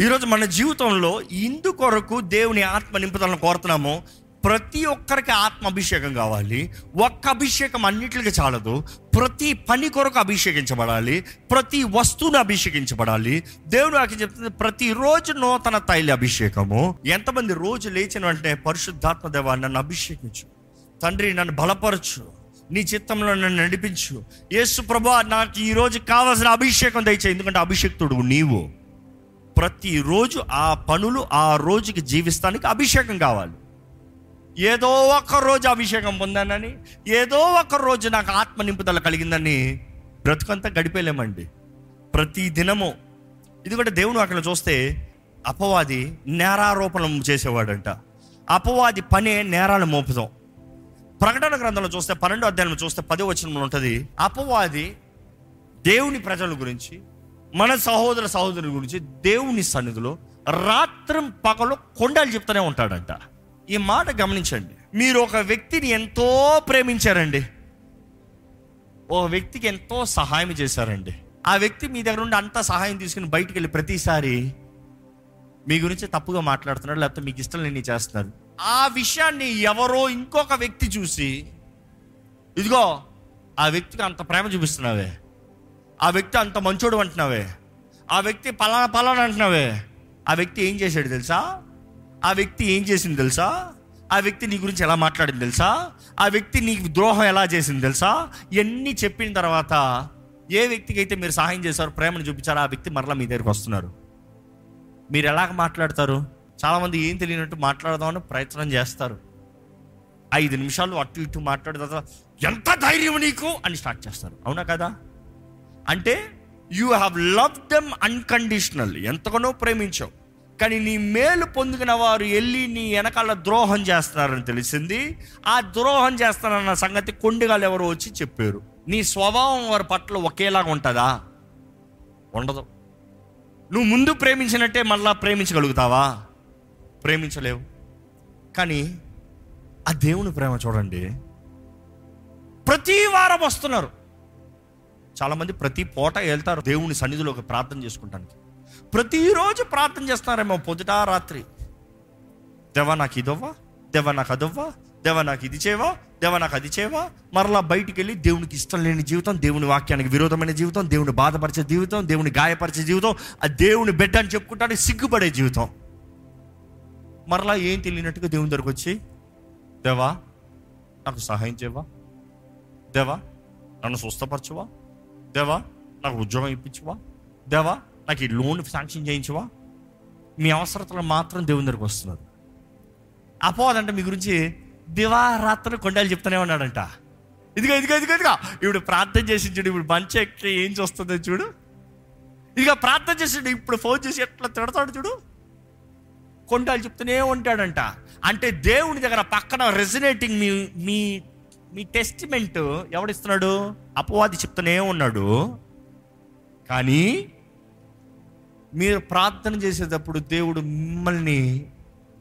ఈరోజు మన జీవితంలో ఇందు కొరకు దేవుని ఆత్మ నింపుదలను కోరుతున్నాము. ప్రతి ఒక్కరికి ఆత్మ అభిషేకం కావాలి. ఒక్క అభిషేకం అన్నిటికీ చాలదు. ప్రతి పని కొరకు అభిషేకించబడాలి. ప్రతి వస్తువును అభిషేకించబడాలి. దేవుడు నాకు చెప్తుంది ప్రతిరోజు నూతన తైలి అభిషేకము. ఎంతమంది రోజు లేచిన వెంటనే పరిశుద్ధాత్మ దేవా నన్ను అభిషేకించు. తండ్రి నన్ను బలపరచు. నీ చిత్తంలో నన్ను నడిపించు. యేసు ప్రభా నాకు ఈరోజు కావాల్సిన అభిషేకం దయచే ఎందుకంటే అభిషేక్తుడు నీవు. ప్రతిరోజు ఆ పనులు ఆ రోజుకి జీవిస్తానికి అభిషేకం కావాలి. ఏదో ఒక రోజు అభిషేకం పొందానని ఏదో ఒక రోజు నాకు ఆత్మ నింపుదల కలిగిందని బ్రతుకంతా గడిపేలేమండి. ప్రతి దినము. ఇది కూడా దేవుని అక్కడ చూస్తే అపవాది నేరారోపణం చేసేవాడంట. అపవాది పనే నేరాలు మోపుదాం ప్రకటన గ్రంథంలో చూస్తే పన్నెండు అధ్యాయంలో చూస్తే పది వచనంలో ఉంటుంది అపవాది దేవుని ప్రజల గురించి మన సహోదర సహోదరుల గురించి దేవుని సన్నిధిలో రాత్రం పగలు కొండలు చెప్తూనే ఉంటాడంట. ఈ మాట గమనించండి. మీరు ఒక వ్యక్తిని ఎంతో ప్రేమించారండి. ఓ వ్యక్తికి ఎంతో సహాయం చేశారండి. ఆ వ్యక్తి మీ దగ్గర నుండి అంత సహాయం తీసుకుని బయటికి వెళ్ళి ప్రతిసారి మీ గురించి తప్పుగా మాట్లాడుతున్నాడు లేకపోతే మీకు ఇష్టం లేని చేస్తున్నారు. ఆ విషయాన్ని ఎవరో ఇంకొక వ్యక్తి చూసి ఇదిగో ఆ వ్యక్తికి అంత ప్రేమ చూపిస్తున్నావే. ఆ వ్యక్తి అంత మంచోడు అంటున్నావే. ఆ వ్యక్తి పలానా పలానా అంటున్నావే. ఆ వ్యక్తి ఏం చేశాడు తెలుసా? ఆ వ్యక్తి ఏం చేసింది తెలుసా? ఆ వ్యక్తి నీ గురించి ఎలా మాట్లాడింది తెలుసా? ఆ వ్యక్తి నీకు ద్రోహం ఎలా చేసింది తెలుసా? ఇవన్నీ చెప్పిన తర్వాత ఏ వ్యక్తికి అయితే మీరు సహాయం చేశారో ప్రేమను చూపించారో ఆ వ్యక్తి మరలా మీ దగ్గరికి వస్తున్నారు. మీరు ఎలాగ మాట్లాడతారు? చాలామంది ఏం తెలియనట్టు మాట్లాడదామని ప్రయత్నం చేస్తారు. ఐదు నిమిషాలు అటు ఇటు మాట్లాడిన తర్వాత ఎంత ధైర్యం నీకు? అని స్టార్ట్ చేస్తారు. అవునా కదా? అంటే you have love them unconditional ఎంతగానో ప్రేమించావు. కానీ నీ మేలు పొందుకున్న వారు వెళ్ళి నీ వెనకాల ద్రోహం చేస్తున్నారని తెలిసింది. ఆ ద్రోహం చేస్తారన్న సంగతి కొండిగాలు ఎవరు వచ్చి చెప్పారు. నీ స్వభావం వారి పట్ల ఒకేలాగా ఉంటుందా? ఉండదు. నువ్వు ముందు ప్రేమించినట్టే మళ్ళా ప్రేమించగలుగుతావా? ప్రేమించలేవు. కానీ ఆ దేవుని ప్రేమ చూడండి. ప్రతి వారం వస్తున్నారు. చాలామంది ప్రతి పూట వెళ్తారు దేవుని సన్నిధిలోకి ప్రార్థన చేసుకుంటానికి. ప్రతిరోజు ప్రార్థన చేస్తున్నారేమో పొద్దుట రాత్రి. దేవా నాకు ఇదవ్వా? దేవా నాకు అదవ్వా? దేవా నాకు ఇది చేయవా? దేవా నాకు అది చేయవా? మరలా బయటికి వెళ్ళి దేవునికి ఇష్టం లేని జీవితం దేవుని వాక్యానికి విరోధమైన జీవితం దేవుని బాధపరిచే జీవితం దేవుని గాయపరిచే జీవితం ఆ దేవుని బిడ్డ అని చెప్పుకుంటానికి సిగ్గుపడే జీవితం. మరలా ఏం తెలియనట్టుగా దేవుని దగ్గరకు వచ్చి దేవా నాకు సహాయం చేయవా? దేవా నన్ను స్వస్థపరచువా? దేవా నాకు ఉద్యోగం ఇప్పించువా? దేవా నాకు ఈ లోన్ శాంక్షన్ చేయించువా? మీ అవసరతలు మాత్రం దేవుని దగ్గరకు వస్తున్నారు అపోదంటే మీ గురించి దివారాత్రి కొండలు చెప్తానే ఉన్నాడంట. ఇదిగో ఇదిగో ఇదిగో ఇదిగా. ఇప్పుడు ప్రార్థన చేసి చూడు ఇప్పుడు మంచి ఎక్కి ఏం చూస్తుందో చూడు. ఇదిగా ప్రార్థన చేసి ఇప్పుడు ఫోన్ చేసి ఎట్లా తిడతాడు చూడు. కొండలు చెప్తూనే ఉంటాడంట. అంటే దేవుని దగ్గర పక్కన రెజినేటింగ్ మీ మీ మీ టెస్టిమెంట్ ఎవడిస్తున్నాడు? అపవాది చెప్తూనే ఉన్నాడు. కానీ మీరు ప్రార్థన చేసేటప్పుడు దేవుడు మిమ్మల్ని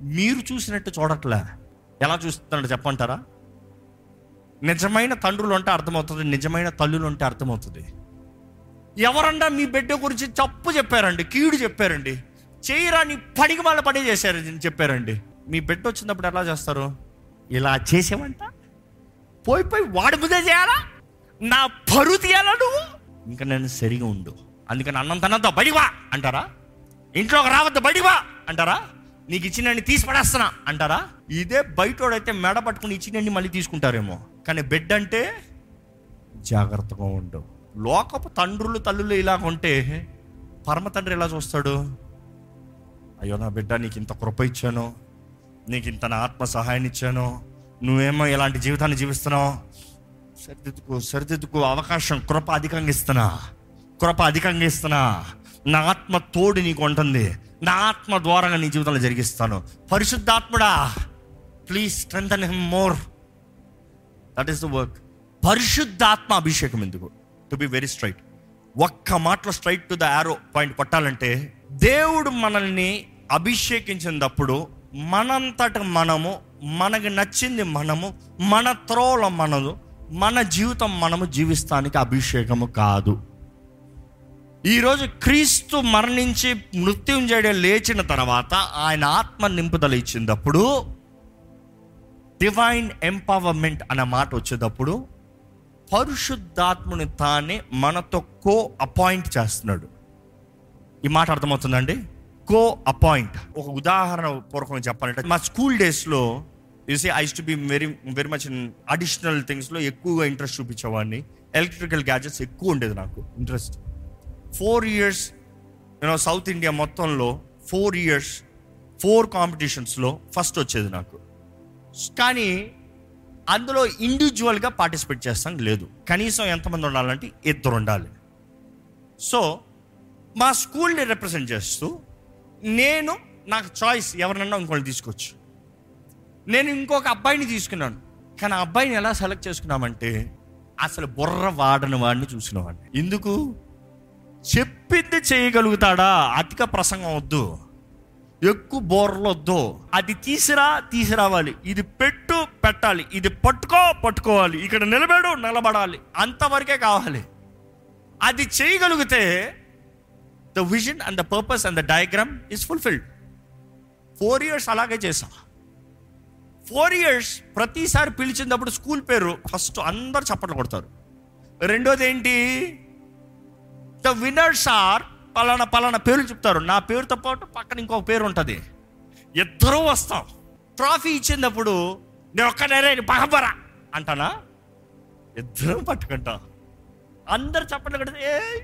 మీరు చూసినట్టు చూడట్లే. ఎలా చూస్తున్నాడు చెప్పంటారా నిజమైన తండ్రులు అంటే అర్థమవుతుంది నిజమైన తల్లులు అంటే అర్థమవుతుంది. ఎవరన్నా మీ బిడ్డ గురించి తప్పు చెప్పారండి కీడు చెప్పారండి చేయరాని పడికి వాళ్ళ పని చేశారు చెప్పారండి. మీ బిడ్డ వచ్చినప్పుడు ఎలా చేస్తారు? ఇలా చేసేవంట? పోయి పోయి వాడి ముందే చేయాలా? నా పరు తీయాలా నువ్వు? ఇంకా నేను సరిగా ఉండు. అందుకని అన్నం తనంతో బడివా అంటారా? ఇంట్లోకి రావద్దు బడివా అంటారా? నీకు ఇచ్చినన్ని తీసి పడేస్తున్నా అంటారా? ఇదే బయటోడైతే మెడ పట్టుకుని ఇచ్చినన్ని మళ్ళీ తీసుకుంటారేమో. కానీ బిడ్డ అంటే జాగ్రత్తగా ఉండు. లోకపు తండ్రులు తల్లులు ఇలాగ ఉంటే పరమ తండ్రి ఎలా చూస్తాడు? అయ్యో నా బిడ్డ నీకు ఇంత కృప ఇచ్చాను. నీకు ఇంత నా ఆత్మ సహాయాన్ని ఇచ్చాను. నువ్వేమో ఇలాంటి జీవితాన్ని జీవిస్తున్నావు? సరిదిద్దుకు సరిదిద్దుకు అవకాశం కృప అధికంగా ఇస్తున్నా. కృప అధికంగా ఇస్తున్నా. నా ఆత్మ తోడు నీకు ఉంటుంది. నా ఆత్మ ద్వారా నీ జీవితంలో జరిగిస్తాను. పరిశుద్ధాత్ముడా please strengthen him more that is the work పరిశుద్ధాత్మ అభిషేకం ఎందుకు? టు బి వెరీ స్ట్రైట్ ఒక్క మాటలో straight to the arrow point కొట్టాలంటే దేవుడు మనల్ని అభిషేకించినప్పుడు మనంతట మనము మనకు నచ్చింది మనము మన త్రోల మనము మన జీవితం మనము జీవిస్తానికి అభిషేకము కాదు. ఈరోజు క్రీస్తు మరణించి మృత్యుంజయుడు లేచిన తర్వాత ఆయన ఆత్మ నింపుదల ఇచ్చినప్పుడు డివైన్ ఎంపవర్మెంట్ అనే మాట వచ్చేటప్పుడు పరిశుద్ధాత్ముని తానే మనతో కో అపాయింట్ చేస్తున్నాడు. ఈ మాట అర్థమవుతుందండి? కో అపాయింట్ ఒక ఉదాహరణ పూర్వకంగా చెప్పాలంటే మా స్కూల్ డేస్లో you see I used to be very very much in additional థింగ్స్లో ఎక్కువగా ఇంట్రెస్ట్ చూపించేవాడిని. ఎలక్ట్రికల్ గ్యాజెట్స్ ఎక్కువ ఉండేది నాకు ఇంట్రెస్ట్ ఫోర్ ఇయర్స్ నేను సౌత్ ఇండియా మొత్తంలో ఫోర్ ఇయర్స్ ఫోర్ కాంపిటీషన్స్లో ఫస్ట్ వచ్చేది నాకు. కానీ అందులో ఇండివిజువల్గా పార్టిసిపేట్ చేస్తాం లేదు. కనీసం ఎంతమంది ఉండాలంటే ఇద్దరు ఉండాలి. సో మా స్కూల్ని రిప్రజెంట్ చేస్తూ నేను నాకు చాయిస్ ఎవరినన్నా ఇంకోటి తీసుకోవచ్చు. నేను ఇంకొక అబ్బాయిని తీసుకున్నాను. కానీ ఆ అబ్బాయిని ఎలా సెలెక్ట్ చేసుకున్నామంటే అసలు బుర్ర వాడని వాడిని చూసినవాడిని. ఎందుకు? చెప్పింది చేయగలుగుతాడా? అధిక ప్రసంగం వద్దు. ఎక్కువ బోర్లు వద్దు. అది తీసిరా తీసిరావాలి. ఇది పెట్టు పెట్టాలి. ఇది పట్టుకో పట్టుకోవాలి. ఇక్కడ నిలబడు నిలబడాలి. అంతవరకే కావాలి. అది చేయగలిగితే the vision and the purpose and the diagram is fulfilled four years అలాగే చేసా ఫోర్ ఇయర్స్ ప్రతిసారి పిలిచినప్పుడు స్కూల్ పేరు ఫస్ట్ అందరు చప్పట్లు కొడతారు. రెండోది ఏంటి? ద విన్నర్స్ ఆర్ పలానా పలానా పేర్లు చెప్తారు. నా పేరుతో పాటు పక్కన ఇంకొక పేరు ఉంటుంది. ఇద్దరూ వస్తాం. ట్రాఫీ ఇచ్చినప్పుడు నేను ఒక్కనే పగబరా అంటానా? ఇద్దరం పట్టుకుంటా. అందరు చప్పట్లు కొడితే ఏ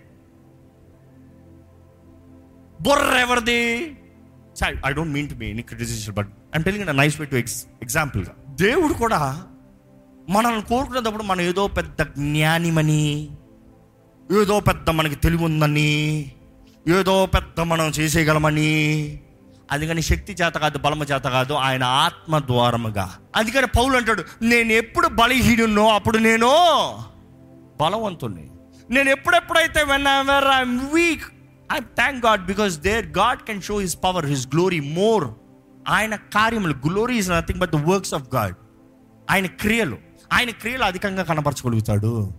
బుర్ర ఎవరిది? I don't mean to me any but I'm telling nice way to X ఎగ్జాంపుల్గా దేవుడు కూడా మనల్ని కోరుకునేటప్పుడు మనం ఏదో పెద్ద జ్ఞానిమని ఏదో పెద్ద మనకి తెలివి ఉందని ఏదో పెద్ద మనం చేసేయగలమని అందుకని శక్తి చేత కాదు బలమ చేత కాదు ఆయన ఆత్మ ద్వారముగా. అందుకని పౌలు అంటాడు నేను ఎప్పుడు బలహీనున్నో అప్పుడు నేను బలవంతుణ్ణి. నేను ఎప్పుడెప్పుడైతే when I weak I thank God because there God can show his power his glory more ఆయన కార్యములు glory is nothing but the works of God ఆయన క్రియలు ఆయన క్రియలు అధికంగా కనపరచగలుగుతాడు.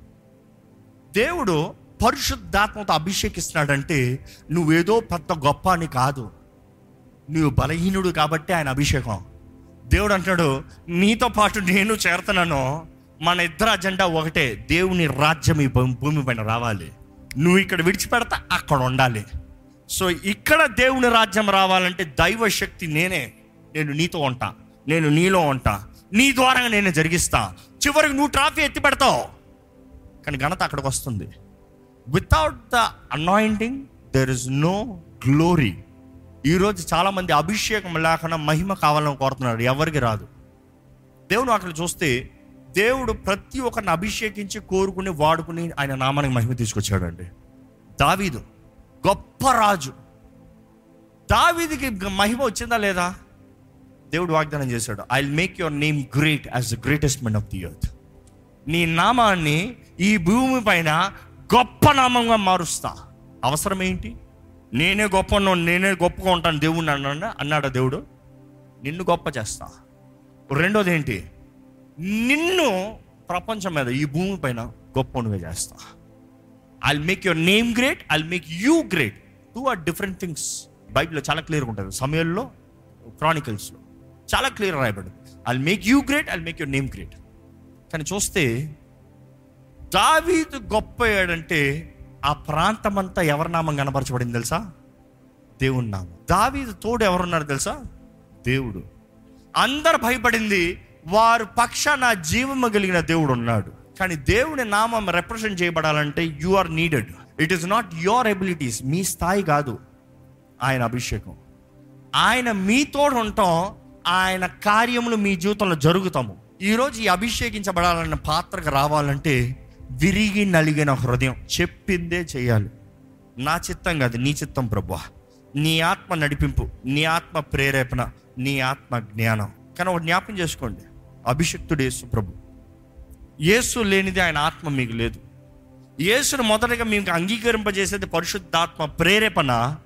దేవుడు పరిశుద్ధాత్మతో అభిషేకిస్తున్నాడంటే నువ్వేదో పెద్ద గొప్ప అని కాదు. నువ్వు బలహీనుడు కాబట్టి ఆయన అభిషేకం. దేవుడు అంటాడు నీతో పాటు నేను చేరుతున్నాను. మన ఇద్దరు అజెండా ఒకటే. దేవుని రాజ్యం ఈ భూమి భూమి పైన రావాలి. నువ్వు ఇక్కడ విడిచిపెడతా అక్కడ ఉండాలి. సో ఇక్కడ దేవుని రాజ్యం రావాలంటే దైవ శక్తి నేనే. నేను నీతో ఉంటా నేను నీలో ఉంటా నీ ద్వారా నేను జరిగిస్తా. చివరికి నువ్వు ట్రాఫీ ఎత్తి పెడతావు. కానీ ఘనత అక్కడికి వస్తుంది. Without the anointing there is no glory ఈరోజు చాలామంది అభిషేకం లేకుండా మహిమ కావాలని కోరుతున్నారు. ఎవరికి రాదు. దేవుడు అక్కడ చూస్తే దేవుడు ప్రతి ఒక్కరిని అభిషేకించి కోరుకుని వాడుకుని ఆయన నామానికి మహిమ తీసుకొచ్చాడండి. దావీదు గొప్ప రాజు. దావీదికి మహిమ వచ్చిందా లేదా? దేవుడు వాగ్దానం చేశాడు I make your name great as the greatest men of the earth నీ నామాన్ని ఈ భూమి పైన గొప్ప నామంగా మారుస్తా. అవసరం ఏంటి? నేనే గొప్ప నేనే గొప్పగా ఉంటాను దేవుడిని అన్నాడు? అన్నాడా దేవుడు? నిన్ను గొప్ప చేస్తా. రెండోది ఏంటి? నిన్ను ప్రపంచం మీద ఈ భూమి పైన గొప్పనుగా చేస్తా. I'll make your name great I make you great two are different things బైబిల్లో చాలా క్లియర్గా ఉంటుంది. సమయంలో క్రానికల్స్లో చాలా క్లియర్ రాయబడింది. I make you great I make your name great కానీ చూస్తే దావీదు గొప్ప ఆ ప్రాంతం అంతా ఎవరి నామం కనపరచబడింది తెలుసా? దేవుని నామం. దావీదు తోడు ఎవరున్నారు తెలుసా? దేవుడు. అందరు భయపడింది వారు పక్షాన జీవము కలిగిన దేవుడు ఉన్నాడు. కానీ దేవుని నామం represent చేయబడాలంటే you are needed it is not your abilities మీ స్థాయి కాదు ఆయన అభిషేకం. ఆయన మీతోడు ఉండటం ఆయన కార్యములు మీ జీవితంలో జరుగుతాము. ఈరోజు ఈ అభిషేకించబడాలన్న పాత్రకు రావాలంటే విరిగి నలిగిన హృదయం చెప్పిందే చేయాలి. నా చిత్తం కాదు నీ చిత్తం ప్రభు. నీ ఆత్మ నడిపింపు నీ ఆత్మ ప్రేరేపణ నీ ఆత్మ జ్ఞానం. కానీ ఒక జ్ఞాపం చేసుకోండి. అభిషక్తుడు యేసు ప్రభు. యేసు లేనిది ఆయన ఆత్మ మీకు లేదు. యేసును మొదటగా మీకు అంగీకరింపజేసేది పరిశుద్ధాత్మ ప్రేరేపణ.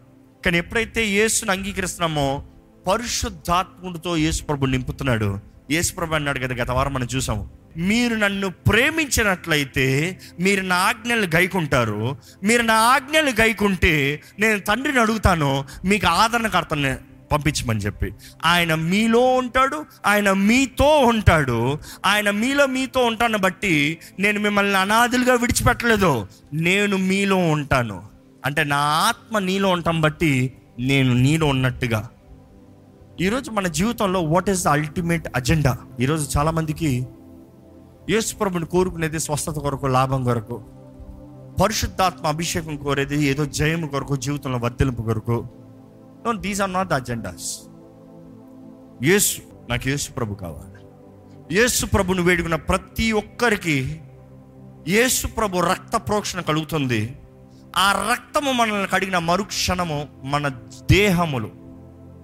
కానీ ఎప్పుడైతే యేసును అంగీకరిస్తున్నామో పరిశుద్ధాత్ముడితో యేసు ప్రభు నింపుతున్నాడు. యేసు ప్రభు అన్నాడు కదా గత వారం మనం చూసాము. మీరు నన్ను ప్రేమించినట్లయితే మీరు నా ఆజ్ఞలు గైకుంటారు. మీరు నా ఆజ్ఞలు గైకుంటే నేను తండ్రిని అడుగుతాను. మీకు ఆదరణకర్తను పంపించమని చెప్పి. ఆయన మీలో ఉంటాడు ఆయన మీతో ఉంటాడు. ఆయన మీలో మీతో ఉంటాను బట్టి నేను మిమ్మల్ని అనాథులుగా విడిచిపెట్టలేదు. నేను మీలో ఉంటాను. అంటే నా ఆత్మ నీలో ఉంటాం బట్టి నేను నీలో ఉన్నట్టుగా. ఈరోజు మన జీవితంలో what is the ultimate agenda ఈరోజు చాలామందికి యేసుప్రభుని కోరుకునేది స్వస్థత కొరకు లాభం కొరకు పరిశుద్ధాత్మ అభిషేకం కోరేది ఏదో జయం కొరకు జీవితంలో వర్తింపు కొరకు. No these are not the agendas యేసు నాకు యేసు ప్రభు కావాలి. యేసు ప్రభును వేడుకున్న ప్రతి ఒక్కరికి యేసు ప్రభు రక్త ప్రోక్షణ కలుగుతుంది. ఆ రక్తము మనల్ని కడిగిన మరుక్షణము మన దేహములు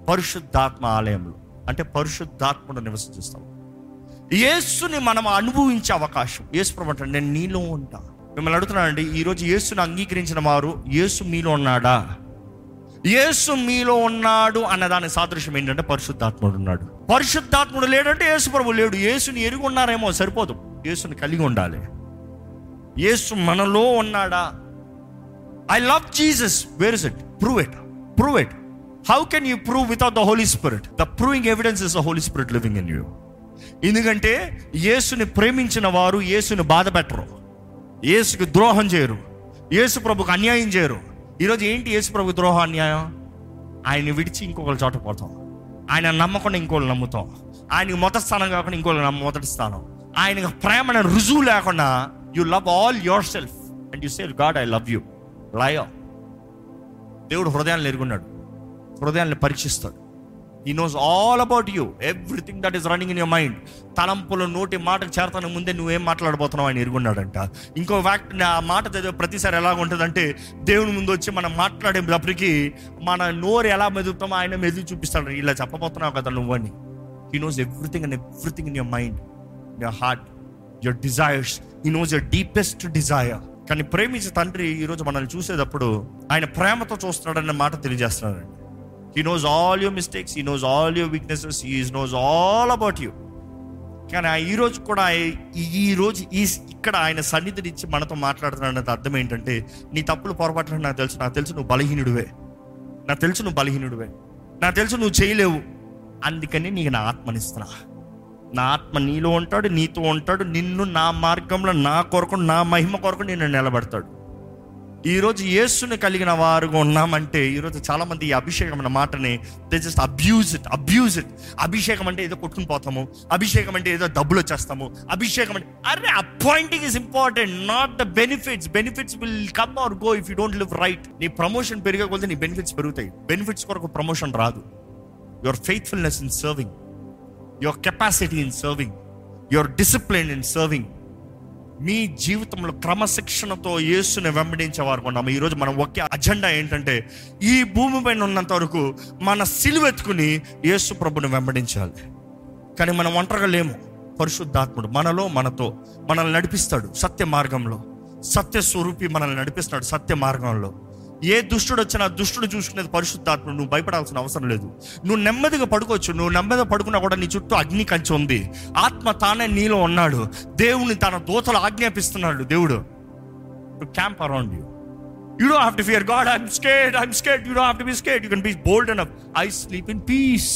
పరిశుద్ధాత్మ ఆలయములు అంటే పరిశుద్ధాత్మను నివసిస్తాం యేసుని మనం అనుభవించే అవకాశం. యేసు ప్రభు అంటే నేను నీలో ఉంటా. మిమ్మల్ని అడుగుతున్నానండి ఈరోజు యేసుని అంగీకరించిన వారు యేసు మీలో ఉన్నాడా? యేసు మీలో ఉన్నాడు అన్నదాని సాదృశ్యం ఏంటంటే పరిశుద్ధాత్ముడు ఉన్నాడు. పరిశుద్ధాత్ముడు లేడంటే యేసు ప్రభు లేడు. యేసుని ఎరిగి ఉన్నారేమో సరిపోదు. యేసుని కలిగి ఉండాలి. యేసు మనలో ఉన్నాడా? I love Jesus where is it prove it prove it how can you prove without the Holy Spirit the proving evidence is the Holy Spirit living in you ఎందుకంటే యేసుని ప్రేమించిన వారు యేసుని బాధ పెట్టరు. యేసుకి ద్రోహం చేయరు. యేసు ప్రభుకు అన్యాయం చేయరు. ఈరోజు ఏంటి యేసు ప్రభు అన్యాయం ఆయన విడిచి ఇంకొకరి చోట పోతాం. ఆయన నమ్మకుండా ఇంకోళ్ళు నమ్ముతాం. ఆయనకి మొదటి స్థానం కాకుండా ఇంకోళ్ళు నమ్మ మొదటి స్థానం. ఆయనకు ప్రేమను రుజువు లేకుండా you love all yourself and you sell God I love you లయో దేవుడు హృదయాన్ని ఎరుగున్నాడు. హృదయాన్ని పరీక్షిస్తాడు. He knows all about you everything that is running in your mind తలంపుల నోటి మాటకు చేరతాను ముందే నువ్వేం మాట్లాడబోతున్నావు? ఆయన ఎరుగున్నాడంట. ఇంకో ఫ్యాక్ట్ ఆ మాట చదివే ప్రతిసారి ఎలా ఉంటుందంటే దేవుని ముందు వచ్చి మనం మాట్లాడేటప్పటికి మన నోరు ఎలా మెదుగుతామో ఆయన మెదుగు చూపిస్తాడు. ఇలా చెప్పబోతున్నావు కదా నువ్వని he knows everything and everything in your mind your heart your desires he knows your deepest desire కానీ ప్రేమించే తండ్రి ఈరోజు మనల్ని చూసేటప్పుడు ఆయన ప్రేమతో చూస్తున్నాడన్న మాట తెలియజేస్తున్నాడండి. He knows all your mistakes he knows all your weaknesses he knows all about you కానీ ఆ ఈ రోజు కూడా ఈ- ఈ రోజు ఈ ఇక్కడ ఆయన సన్నిధిని ఇచ్చి మనతో మాట్లాడుతున్నాడు అర్థం ఏంటంటే నీ తప్పులు పొరపాట్లు నాకు తెలుసు. నాకు తెలుసు నువ్వు బలహీనుడివే. నాకు తెలుసు నువ్వు బలహీనుడివే. నాకు తెలుసు నువ్వు చేయలేవు. అందుకని నీకు నా ఆత్మనిస్తున్నా. నా ఆత్మ నీలో ఉంటాడు నీతో ఉంటాడు. నిన్ను నా మార్గంలో నా కొరకు నా మహిమ కొరకు నిన్ను నిలబడతాడు. ఈరోజు యేసుని కలిగిన వారుగా ఉన్నామంటే ఈరోజు చాలా మంది ఈ అభిషేకం అన్న మాటని they just abuse it abuse it అభిషేకం అంటే ఏదో కొట్టుకుని పోతాము అభిషేకం అంటే ఏదో డబ్బులు వచ్చేస్తాము అభిషేకం అంటే అరే anointing is important not the benefits benefits will come or go if you don't live right నీ ప్రమోషన్ పెరిగే నీ బెనిఫిట్స్ పెరుగుతాయి. బెనిఫిట్స్ కొరకు ప్రమోషన్ రాదు. Your faithfulness in serving your capacity in serving your discipline in serving మీ జీవితంలో క్రమశిక్షణతో యేసుని వెంబడించేవారు ఉన్నాము. ఈరోజు మనం ఒకే అజెండా ఏంటంటే ఈ భూమి పైన ఉన్నంత వరకు మన సిలువెత్తుకుని యేసు ప్రభుని వెంబడించాలి. కానీ మనం ఒంటరిగా లేము. పరిశుద్ధాత్ముడు మనలో మనతో మనల్ని నడిపిస్తాడు సత్య మార్గంలో. సత్య స్వరూపి మనల్ని నడిపిస్తాడు సత్య మార్గంలో. ఏ దుష్టుడు వచ్చినా దుష్టుడు చూసుకునేది పరిశుద్ధాత్మ నువ్వు భయపడాల్సిన అవసరం లేదు. నువ్వు నెమ్మదిగా పడుకోవచ్చు. నువ్వు నెమ్మదిగా పడుకున్నా కూడా నీ చుట్టూ అగ్ని కంచి ఉంది. ఆత్మ తానే నీలో ఉన్నాడు. దేవుని తన దూతలు ఆజ్ఞాపిస్తున్నాడు. దేవుడు camp around you you do have to fear God I'm scared I'm scared you do have to be scared you can be bold and I sleep in peace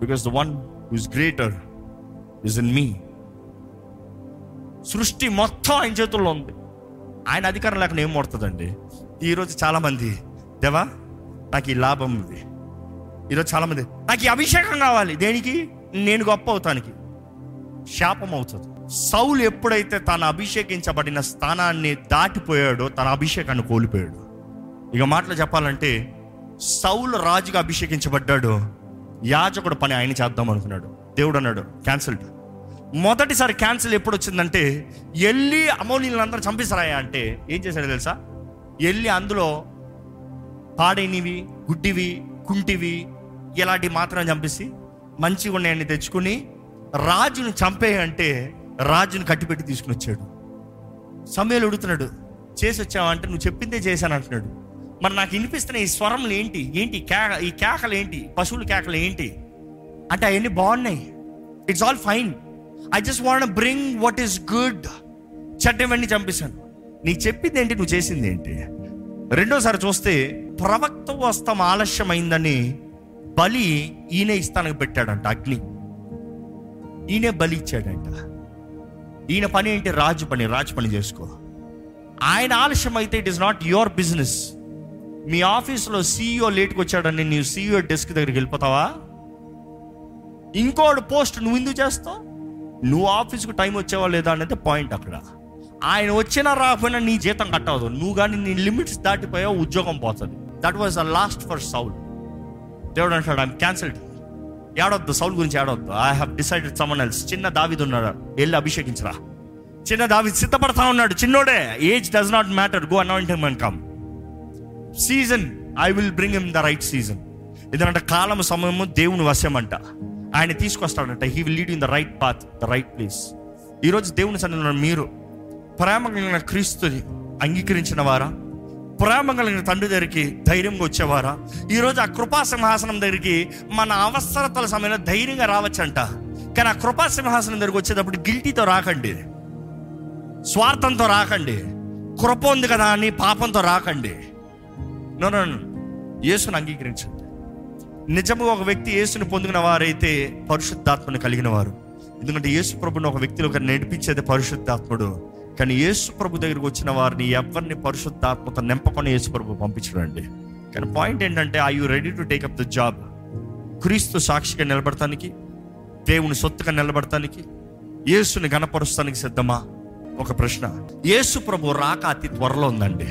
because the one who's greater is in me సృష్టి మొత్తం ఆయన చేతుల్లో ఉంది. ఆయన అధికారం లేకుండా ఏం పడుతుందండి ఈరోజు చాలామంది. దేవా నాకు ఈ లాభం ఉంది. ఈరోజు చాలామంది నాకు ఈ అభిషేకం కావాలి. దేనికి? నేను గొప్ప అవుతానికి. శాపం అవుతుంది. సౌలు ఎప్పుడైతే తను అభిషేకించబడిన స్థానాన్ని దాటిపోయాడో తన అభిషేకాన్ని కోల్పోయాడు. ఇక మాటలు చెప్పాలంటే సౌలు రాజుగా అభిషేకించబడ్డాడు. యాజకుడు పని ఆయన చేద్దాం అనుకున్నాడు. దేవుడు అన్నాడు క్యాన్సిల్డ్ మొదటిసారి క్యాన్సిల్ ఎప్పుడు వచ్చిందంటే ఎల్లి అమౌనీలందరూ చంపిస్తారాయా అంటే ఏం చేశాడు తెలుసా? వెళ్ళి అందులో పాడైనవి గుడ్డివి కుంటివి ఇలాంటి మాత్రం చంపేసి మంచిగా ఉన్నాయని తెచ్చుకుని రాజును చంపేయంటే రాజును కట్టిపెట్టి తీసుకుని వచ్చాడు. సమయాలు ఉడుతున్నాడు చేసి వచ్చావంటే నువ్వు చెప్పిందే చేశాను అంటున్నాడు. మరి నాకు వినిపిస్తున్న ఈ స్వరంలు ఏంటి? ఏంటి? కేక ఈ కేకలు ఏంటి? పశువుల కేకలు ఏంటి? అంటే అవన్నీ బాగున్నాయి. It's all fine I just want bring what is good చెడ్డవన్నీ చంపేశాను. నీకు చెప్పింది ఏంటి నువ్వు చేసింది ఏంటి రెండోసారి చూస్తే ప్రవక్త వస్తం ఆలస్యమైందని బలి ఈయన ఇస్తానికి పెట్టాడంట అగ్ని. ఈయనే బలి ఇచ్చాడంట. ఈయన పని ఏంటి? రాజు పని రాజు పని చేసుకో. ఆయన ఆలస్యం అయితే it is not your business. మీ ఆఫీస్లో సీఈఓ లేట్కి వచ్చాడని నీవు సీఈఓ డెస్క్ దగ్గరికి వెళ్ళిపోతావా? ఇంకోటి పోస్ట్ నువ్వు ఎందుకు చేస్తావు? నువ్వు ఆఫీస్కి టైం వచ్చావా లేదా అనేది పాయింట్ అక్కడ. ఆయన వచ్చినా రాకపోయినా నీ జీతం కట్టవదు. నువ్వు కానీ నీ లిమిట్స్ దాటిపోయావు ఉద్యోగం పోతుంది. That was the last for Saul దేవుడు అంటాడు ఐమ్ క్యాన్సిల్డ్ ఏడొద్దు సౌల్ గురించి ఏడొద్దు I have decided someone else చిన్న దావిది ఉన్నాడు. వెళ్ళి అభిషేకించరా. చిన్న దావిద్ సిద్ధపడతా ఉన్నాడు. చిన్నోడే age does not matter go anoint him and come season I will bring him the right season ఎందుకంటే కాలం సమయము దేవుని వశమంట. ఆయన తీసుకొస్తాడంట he will lead in the right path the right place ఈరోజు దేవుని సన్నిధిలో మీరు ప్రేమ కలిగిన క్రీస్తుని అంగీకరించిన వారా ప్రేమ కలిగిన తండ్రి దగ్గరికి ధైర్యంగా వచ్చేవారా? ఈరోజు ఆ కృపా సింహాసనం దగ్గరికి మన అవసరతల సమయంలో ధైర్యంగా రావచ్చంట. కానీ ఆ కృపా సింహాసనం దగ్గరికి వచ్చేటప్పుడు గిల్టీతో రాకండి. స్వార్థంతో రాకండి. కృప ఉంది కదా అని పాపంతో రాకండి. నో యేసును అంగీకరించండి. నిజము ఒక వ్యక్తి యేసుని పొందిన వారైతే పరిశుద్ధాత్మని కలిగిన వారు. ఎందుకంటే యేసు ప్రభుని ఒక వ్యక్తిలో ఒక నడిపించేది పరిశుద్ధాత్ముడు. కానీ యేసు ప్రభు దగ్గరికి వచ్చిన వారిని ఎవరిని పరిశుద్ధాత్మత నింపకొని యేసు ప్రభు పంపించడండి. కానీ పాయింట్ ఏంటంటే I you ready to take up the job క్రీస్తు సాక్షిగా నిలబడటానికి దేవుని సొత్తుగా నిలబడటానికి యేసుని గణపరుస్తానికి సిద్ధమా? ఒక ప్రశ్న. యేసు ప్రభు రాక అతి త్వరలో ఉందండి.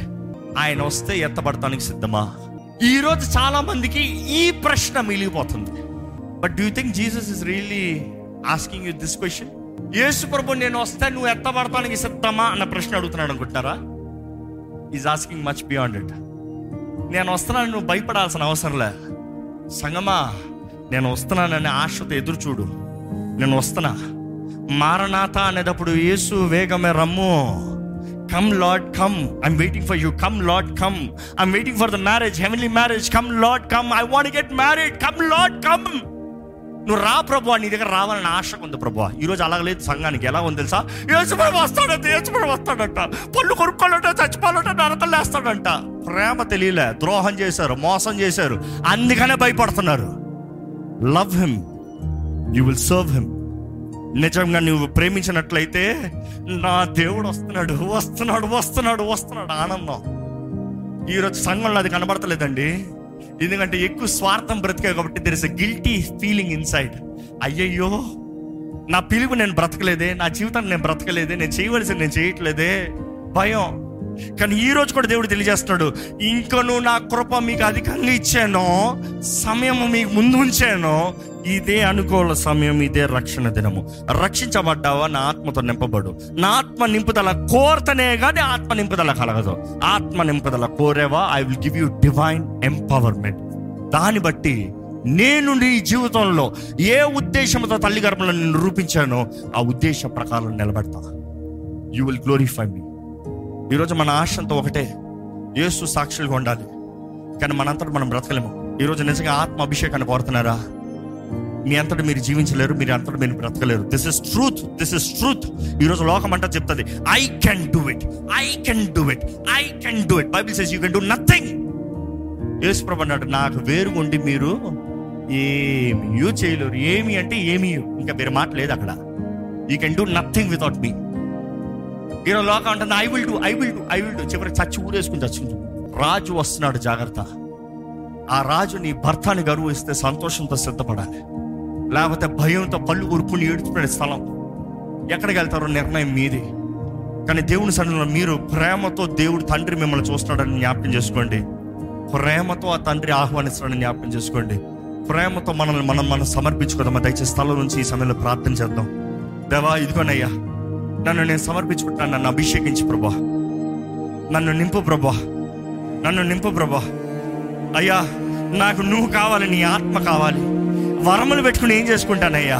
ఆయన వస్తే ఎత్తబడటానికి సిద్ధమా? ఈరోజు చాలా మందికి ఈ ప్రశ్న మిగిలిపోతుంది. But do think Jesus is really asking you this question యేసు ప్రభు నేను వస్తే నువ్వు ఎత్తబడతానికి సిద్ధమా? అన్న ప్రశ్న అడుగుతున్నాడు అనుకుంటారా is asking much beyond it నేను వస్తున్నాను నువ్వు భయపడాల్సిన అవసరం లే. సంగమా నేను వస్తున్నానని ఆశతో ఎదురు చూడు నేను వస్తున్నా. మారనాథ అనేటప్పుడు యేసు వేగమే రమ్ము. Come Lord come I'm waiting for you come Lord come I'm waiting for the marriage heavenly marriage come Lord come I want get married come Lord come నువ్వు రా ప్రభు నీ దగ్గర రావాలని ఆశకు ఉంది ప్రభు ఈరోజు అలాగ లేదు సంఘానికి. ఎలా ఉంది తెలుసా? యేసుప్రభు వస్తాడంట యేసుప్రభు వస్తాడంట. పళ్ళు కొనుక్కోవాలంట చచ్చిపోవాలంట నరకలు వేస్తాడంట ప్రేమ తెలియలే ద్రోహం చేశారు మోసం చేశారు. అందుకనే భయపడుతున్నారు. Love him you will serve him నిజంగా నువ్వు ప్రేమించినట్లయితే నా దేవుడు వస్తున్నాడు వస్తున్నాడు వస్తున్నాడు వస్తున్నాడు. ఆనందం. ఈరోజు సంఘంలో అది కనబడతలేదండి. ఎందుకంటే ఎక్కువ స్వార్థం బ్రతికా కాబట్టి there is a guilty feeling inside అయ్యయ్యో నా పిలుపు నేను బ్రతకలేదే నా జీవితాన్ని నేను బ్రతకలేదే నేను చేయవలసింది నేను చేయట్లేదే భయం. కానీ ఈ రోజు కూడా దేవుడు తెలియజేస్తున్నాడు ఇంకను నా కృప మీకు అధికంగా ఇచ్చాను సమయం మీకు ముందు ఉంచాను ఇదే అనుకూల సమయం ఇదే రక్షణ దినము. రక్షించబడ్డావా? నా ఆత్మతో నింపబడు. నా ఆత్మ నింపుదల కోరతనే కానీ ఆత్మ నింపుదల కలగదు. ఆత్మ నింపుదల కోరేవా? I will give you divine empowerment దాన్ని బట్టి నేను నీ జీవితంలో ఏ ఉద్దేశంతో తల్లి గర్భంలో నిన్ను రూపించానో ఆ ఉద్దేశం ప్రకారం నిలబడతా. యూ విల్ గ్లోరిఫై మీ ఈరోజు మన ఆశ అంతా ఒకటే. యేసు సాక్షులుగా ఉండాలి. కానీ మనంతటా మనం బ్రతకలేము. ఈరోజు నిజంగా ఆత్మ అభిషేకాన్ని కోరుతున్నారా? మీ అంతటి మీరు జీవించలేరు మీరు అంతటి మీరు బ్రతకలేరు. This is truth this is truth ఈరోజు లోకం అంతా చెప్తుంది I can do it I can do it I can do it Bible says you can do nothing యేసుప్రభు అన్నాడు నాకు వేరుగుండి మీరు ఏమి యూ చేయలేరు. ఏమి అంటే ఏమి. ఇంకా వేరే మాట లేదు అక్కడ. You can do nothing without me ఈరోజు లోకం అంటుంది I will do I will do I will do చివరికి చచ్చి ఊరేసుకుని చచ్చింది రాజు వస్తున్నాడు జాగ్రత్త. ఆ రాజు నీ భర్తని గరువు ఇస్తే సంతోషంతో సిద్ధపడాలి. లేకపోతే భయంతో పళ్ళు ఉరుపుని ఏడుచుకునే స్థలం. ఎక్కడికి వెళ్తారో నిర్ణయం మీది. కానీ దేవుని సన్నిధిలో మీరు ప్రేమతో దేవుడు తండ్రి మిమ్మల్ని చూస్తున్నాడని జ్ఞాపకం చేసుకోండి. ప్రేమతో ఆ తండ్రి ఆహ్వానిస్తున్నాడని జ్ఞాపకం చేసుకోండి. ప్రేమతో మనల్ని మనం మనం సమర్పించుకుందాం దయచేసి స్థలం నుంచి ఈ సమయంలో ప్రార్థన చేద్దాం. దేవా ఇదిగోనయ్యా నన్ను నేను సమర్పించుకుంటాను నన్ను అభిషేకించి ప్రభా. నన్ను నింపు ప్రభా. నన్ను నింపు ప్రభా. అయ్యా నాకు నువ్వు కావాలి నీ ఆత్మ కావాలి. వరములు పెట్టుకుని ఏం చేసుకుంటానయ్యా?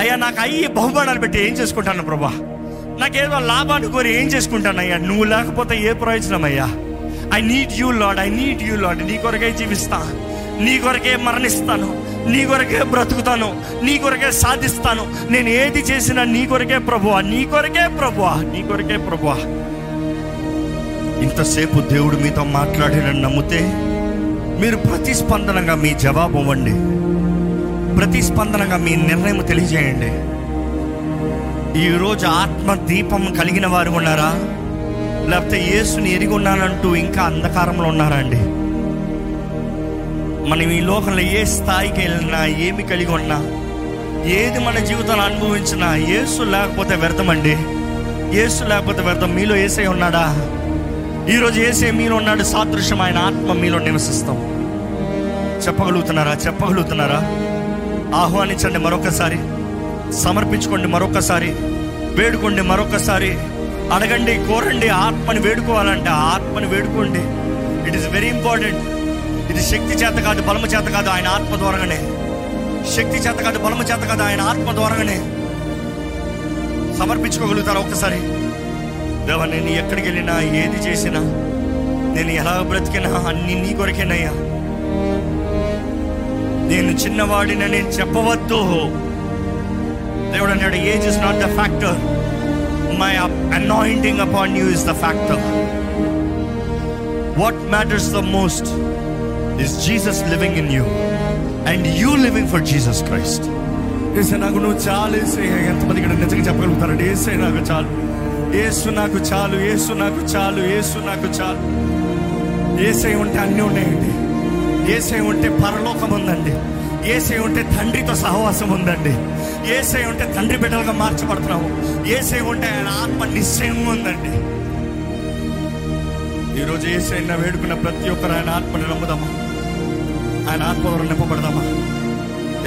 అయ్యా నాకు అయ్యి బహుమానాలు పెట్టి ఏం చేసుకుంటాను ప్రభా? నాకేదో లాభాన్ని కోరి ఏం చేసుకుంటానయ్యా? నువ్వు లేకపోతే ఏ ప్రయోజనం అయ్యా? I need you Lord I need you Lord నీ కొరకే జీవిస్తా. నీ కొరకే మరణిస్తాను. నీ కొరకే బ్రతుకుతాను నీ కొరకే సాధిస్తాను. నేను ఏది చేసినా నీ కొరకే ప్రభువా నీ కొరకే ప్రభువా నీ కొరకే ప్రభువా. ఇంతసేపు దేవుడు మీతో మాట్లాడినని నమ్మితే మీరు ప్రతిస్పందనగా మీ జవాబు ఇవ్వండి. ప్రతిస్పందనగా మీ నిర్ణయం తెలియజేయండి. ఈరోజు ఆత్మ దీపం కలిగిన వారు ఉన్నారా? లేకపోతే యేసుని ఎరిగి ఉన్నానంటూ ఇంకా అంధకారంలో ఉన్నారా అండి? మనం ఈ లోకంలో ఏ స్థాయికి వెళ్ళినా ఏమి కలిగి ఉన్నా ఏది మన జీవితంలో అనుభవించినా ఏసు లేకపోతే వ్యర్థమండి. ఏసు లేకపోతే వ్యర్థం మీలో ఏసై ఉన్నాడా? ఈరోజు ఏసే మీలో ఉన్నాడు సాదృశ్యం ఆయన ఆత్మ మీలో నివసిస్తాం. చెప్పగలుగుతున్నారా? చెప్పగలుగుతున్నారా? ఆహ్వానించండి మరొకసారి. సమర్పించుకోండి మరొకసారి. వేడుకోండి మరొకసారి. అడగండి కోరండి ఆత్మని వేడుకోవాలంటే ఆ ఆత్మని వేడుకోండి. ఇట్ ఈస్ వెరీ ఇంపార్టెంట్ ఇది శక్తి చేత కాదు బలము చేత కాదు ఆయన ఆత్మ ద్వారానే. శక్తి చేత కాదు బలము చేత కాదు ఆయన ఆత్మ ద్వారానే. సమర్పించుకోగలుగుతారా ఒక్కసారి దేవా నేను ఎక్కడికి వెళ్ళినా ఏది చేసినా నేను ఎలా బ్రతికినా అన్ని నీ కొరకేనయ్యా. నేను చిన్నవాడిన నేను చెప్పవద్దు. దేవుడు అన్నాడు age is not the factor my anointing upon you is the factor what matters the most is Jesus living in you and you living for Jesus Christ ఏసే నాకు నువ్వు చాలు ఏసే ఎంతమంది ఇక్కడ నిజంగా చెప్పగలుగుతారండి? ఏసే నాకు చాలు. ఏసు నాకు చాలు ఏసు నాకు చాలు ఏసు నాకు చాలు. ఏసై ఉంటే అన్నీ ఉన్నాయండి. ఏసై ఉంటే పరలోకం ఉందండి. ఏసై ఉంటే తండ్రితో సహవాసం ఉందండి. ఏసై ఉంటే తండ్రి బిడ్డలుగా మార్చబడుతున్నాము. ఏసై ఉంటే ఆయన ఆత్మ నిశ్చయంగా ఉందండి. ఈరోజు ఏసైనా వేడుకున్న ప్రతి ఒక్కరు ఆయన ఆత్మని నమ్ముదాము. ఆయన ఆత్మవరం నింపబడదామా?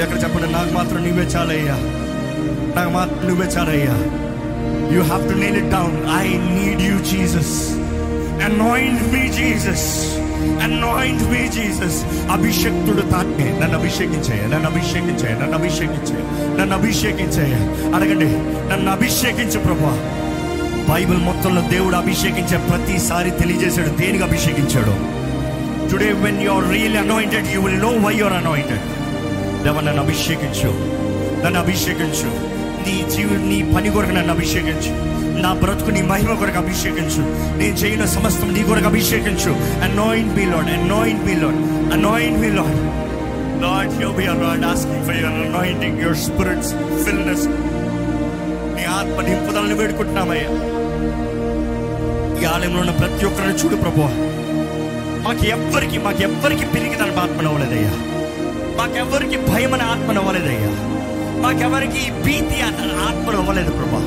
ఎక్కడ చెప్పండి నాకు మాత్రం నువ్వే చాలయ్యా. నాకు మాత్రం నువ్వే చాలయ్యా. You have to nail it down I need you Jesus anoint me Jesus anoint me Jesus అభిషక్తుడు తాకే. నన్ను అభిషేకించాయ. నన్ను అభిషేకించాయ. నన్ను అభిషేకించాయ. నన్ను అభిషేకించాయ. అడగండి నన్ను అభిషేకించు ప్రభా బైబిల్ మొత్తంలో దేవుడు అభిషేకించే ప్రతిసారి తెలియజేశాడు. దేనికి అభిషేకించాడు? Today when you are real anointed you will know why your anointed దేవ నన్ను అభిషేకించు నన్ను అభిషేకించు నీ జీవి నీ పని కొరకు నన్ను అభిషేకించు నా బ్రతుకు నీ మహిమ కొరకు అభిషేకించు నేను చేయని సమస్తం నీ కొరకు అభిషేకించు anoint me Lord anoint me Lord anoint me Lord Lord, here we are, Lord, asking for your anointing, your spirit's fullness. నీ ఆత్మ నింపుదలను వేడుకుంటున్నామయ్యా. ఈ ఆలయంలో ఉన్న ప్రతి ఒక్కరిని చూడు ప్రభు మాకు ఎవ్వరికి మాకు ఎవ్వరికి పిరికి తన ఆత్మను అవ్వలేదయ్యా. మాకెవ్వరికి భయం అనే ఆత్మ అవ్వలేదయ్యా మాకెవరికి భీతి అన్న ఆత్మ అవ్వలేదు ప్రభా.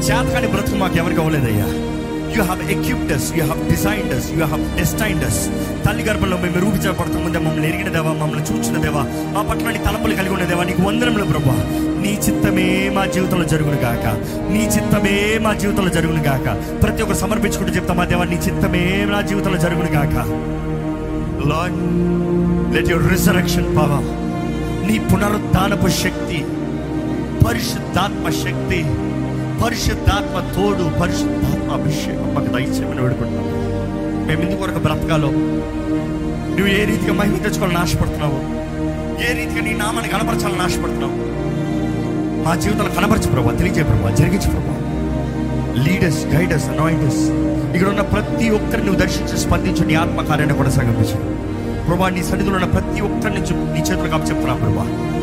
చేతకాని బ్రతుకు మాకెవరికి అవ్వలేదయ్యా. You have equipped us you have designed us you have us తల్లి గర్భంలో మేము రూపించబడతాం ముందే మమ్మల్ని ఎరిగిన దేవా మమ్మల్ని చూచిన దేవా మా పట్ల నీ తలపులు కలిగి ఉన్న దేవా నీకు వందనములు ప్రభా నీ చిత్తమే మా జీవితంలో జరుగును గాక. నీ చిత్తమే మా జీవితంలో జరుగును గాక. ప్రతి ఒక్కరు సమర్పించుకుంటూ చెప్తాం మా దేవా నీ చిత్తమే నా జీవితంలో జరుగును గాక. Lord let your resurrection power నీ పునరుద్ధానపు శక్తి పరిశుద్ధాత్మ శక్తి పరిశుద్ధాత్మ తోడు పరిశుద్ధాత్మ అభిషేకం. మాకు దయచేయమని వేడుకుంటున్నాం. మేము ఇందుకు వరకు బ్రతకాలో. నువ్వు ఏ రీతిగా మహిమ తెచ్చుకోవాలని ఆశపడుతున్నావు? ఏ రీతిగా నీ నామాన్ని కనపరచాలని ఆశపడుతున్నావు? మా జీవితంలో కనపరచు ప్రభావ తెలియజే ప్రభావ జరిగించు ప్రభావ లీడర్స్ గైడర్స్ అనాయింటర్స్ ఇక్కడ ఉన్న ప్రతి ఒక్కరిని నువ్వు దర్శించి స్పందించు నీ ఆత్మకార్యాన్ని కూడా సంగమించు ప్రభా నీ సన్నిధిలో ఉన్న ప్రతి ఒక్కరిని నీ చేతులు కాపు చెప్తున్నా ప్రభా.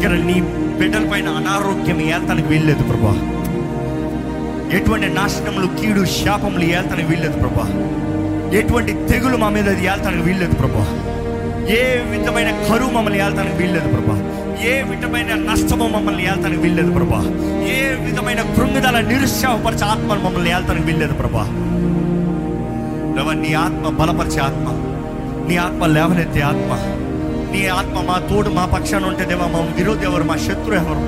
దగ్గర నీ బిడ్డల పైన అనారోగ్యం ఏల్తానికి వీల్లేదు ప్రభా. ఎటువంటి నాశనములు కీడు శాపములు ఏల్తానికి వీల్లేదు ప్రభా. ఎటువంటి తెగులు మా మీద అది ఏల్తానికి వీల్లేదు ప్రభా. ఏ విధమైన కరువు మమ్మల్ని ఏల్తానికి వీల్లేదు ప్రభా. ఏ విధమైన నష్టము మమ్మల్ని ఏల్తానికి వీల్లేదు ప్రభా. ఏ విధమైన కృంగిదల నిరుత్సాహపరిచే ఆత్మను మమ్మల్ని ఏల్తానికి వీల్లేదు ప్రభా. ప్రభా నీ ఆత్మ బలపరిచే ఆత్మ. నీ ఆత్మ లేవనెత్తే ఆత్మ. నీ ఆత్మ మా తోడు మా పక్షాన ఉంటే మా విరోధి ఎవరు మా శత్రు ఎవరు?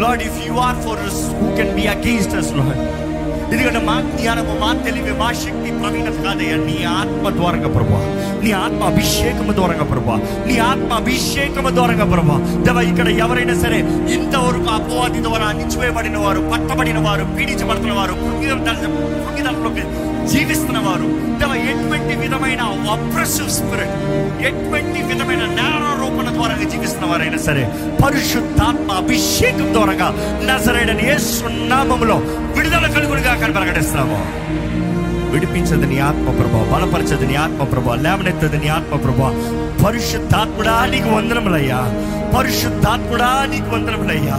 Lord if you are for who can be against us Lord ఎందుకంటే మా జ్ఞానము మా తెలివి మా శక్తి ప్రవీణత కాదయ్యా. నీ ఆత్మ ద్వారంగా ప్రభా నీ ఆత్మ అభిషేకము ద్వారంగా ప్రభా నీ ఆత్మ అభిషేకము ద్వారంగా ప్రభా దేవ ఇక్కడ ఎవరైనా సరే ఇంతవరకు అపవాది ద్వారా నిలిచివేయబడిన వారు పట్టబడిన వారు పీడించబడుతున్న వారు కృంగిదలలోకి జీవిస్తున్న వారు దేవ ఎటువంటి విధమైన అప్రెసివ్ స్పిరిట్ ఎటువంటి విధమైన నేరారోపణ ద్వారా జీవిస్తున్న వారైనా సరే పరిశుద్ధాత్మ అభిషేకం ద్వారా నజరైన ఏ సున్నామంలో విడుదల కలుగుడుగా కనబరగడిస్తున్నాము విడిపించదు నీ ఆత్మ ప్రభా బలపరచదు నీ ఆత్మ ప్రభా లేవనెత్తదు నీ ఆత్మ ప్రభా పరిశుద్ధాత్ముడా నీకు వందనములయ్యా. పరిశుద్ధాత్ముడా నీకు వందనములయ్యా.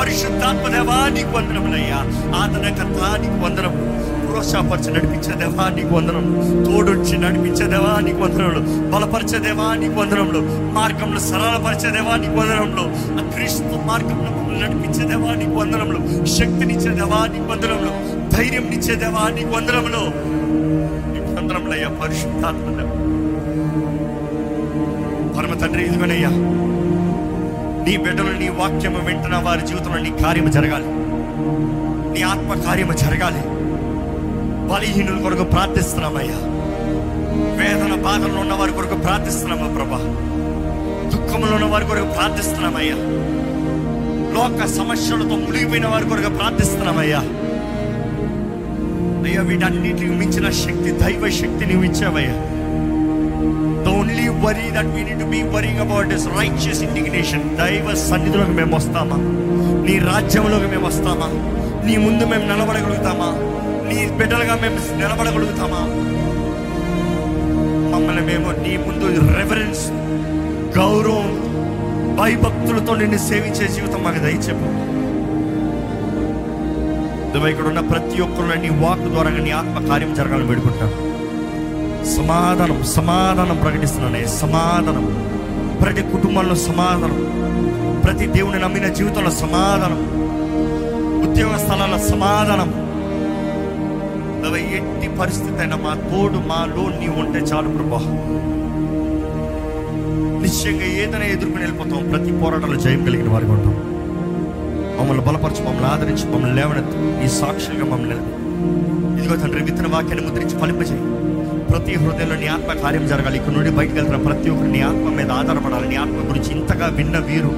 పరిశుద్ధాత్మ దేవా నీకు వందనములయ్యా. ఆదరణకర్త నీకు వందనము. ప్రోత్సాహపరిచి నడిపించేదేవా నీకు వందనములు తోడొచ్చి నడిపించేదేవా నీకు వందనములు. బలపరిచేదేవా నీకు వందనములు. మార్గంలో సరళపరిచేదేవా నీకు వందనములు. ఆ క్రీస్తు మార్గంలో నడిపించేదేవా నడిపించే నీకు వందనములు. శక్తినిచ్చేదేవా నీకు వందనములు. ధైర్యం ఇచ్చేదేవా నీకు వందనములు. నీకు వందనములయ్యా పరిశుద్ధాత్మ పరమ తండ్రి ఇదిగోనయ్యా నీ బిడ్డలు నీ వాక్యము వింటున్న వారి జీవితంలో నీ కార్యము జరగాలి. నీ ఆత్మ కార్యము జరగాలి. బలహీనుల కొరకు ప్రార్థిస్తున్నామయ్యా. వేదన బాధల్లో ఉన్న వారి కొరకు ప్రార్థిస్తున్నామా ప్రభా. దుఃఖంలో ఉన్న వారి కొరకు ప్రార్థిస్తున్నామయ్యా. లోక సమస్యలతో మునిగిపోయిన వారి కొరకు ప్రార్థిస్తున్నామయ్యా. అయ్యా వీటన్నిటికి మించిన శక్తి దైవ శక్తి నువ్వు ఇచ్చావయ్యా. The only worry that we need be worrying about is righteous indignation దైవ సన్నిధిలోకి మేము వస్తామా? నీ రాజ్యంలోకి మేము వస్తామా? నీ ముందు మేము నిలబడగలుగుతామా? నీ బిడ్డలుగా మేము నిలబడగలుగుతామా? మమ్మల్ని మేము నీ ముందు రెఫరెన్స్ గౌరవం భయభక్తులతో నిన్ను సేవించే జీవితం మాకు దయచేపు ఇదిగో ఇక్కడ ఉన్న ప్రతి ఒక్కరు నీ వాక్ ద్వారా నీ ఆత్మ కార్యం జరగాలని వేడుకుంటాం. సమాధానం సమాధానం ప్రకటిస్తున్నానే సమాధానం. ప్రతి కుటుంబంలో సమాధానం. ప్రతి దేవుని నమ్మిన జీవితంలో సమాధానం. ఉద్యోగ స్థలాల సమాధానం. ఎట్టి పరిస్థితి అయినా మా తోడు మాలో నీవు ఉంటే చాలు ప్రభా. నిశ్చయంగా ఏదైనా ఎదుర్కొని వెళ్ళిపోతాం. ప్రతి పోరాటంలో జయం కలిగిన వారికి ఉంటాం. మమ్మల్ని బలపరచు మమ్మల్ని ఆదరించి మమ్మల్ని లేవనెత్తు. ఈ సాక్షులుగా మమ్మల్ని ఇదిగో తండ్రి విత్తన వాక్యాన్ని ముద్రించి ఫలింపజేయి. ప్రతి హృదయంలో నీ ఆత్మ కార్యం జరగాలి. ఇక్కడ నుండి బయటకు వెళ్తున్న ప్రతి ఒక్కరు నీ ఆత్మ మీద ఆధారపడాలి. నీ ఆత్మ గురించి ఇంతగా విన్న వీరు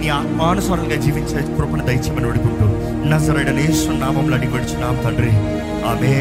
నీ ఆత్మానుసారంగా జీవించే కృపను దయచేయమని వేడుకుంటూ. నజరైన యేసు నామంలో అడిగి నామ తండ్రి. ఆమె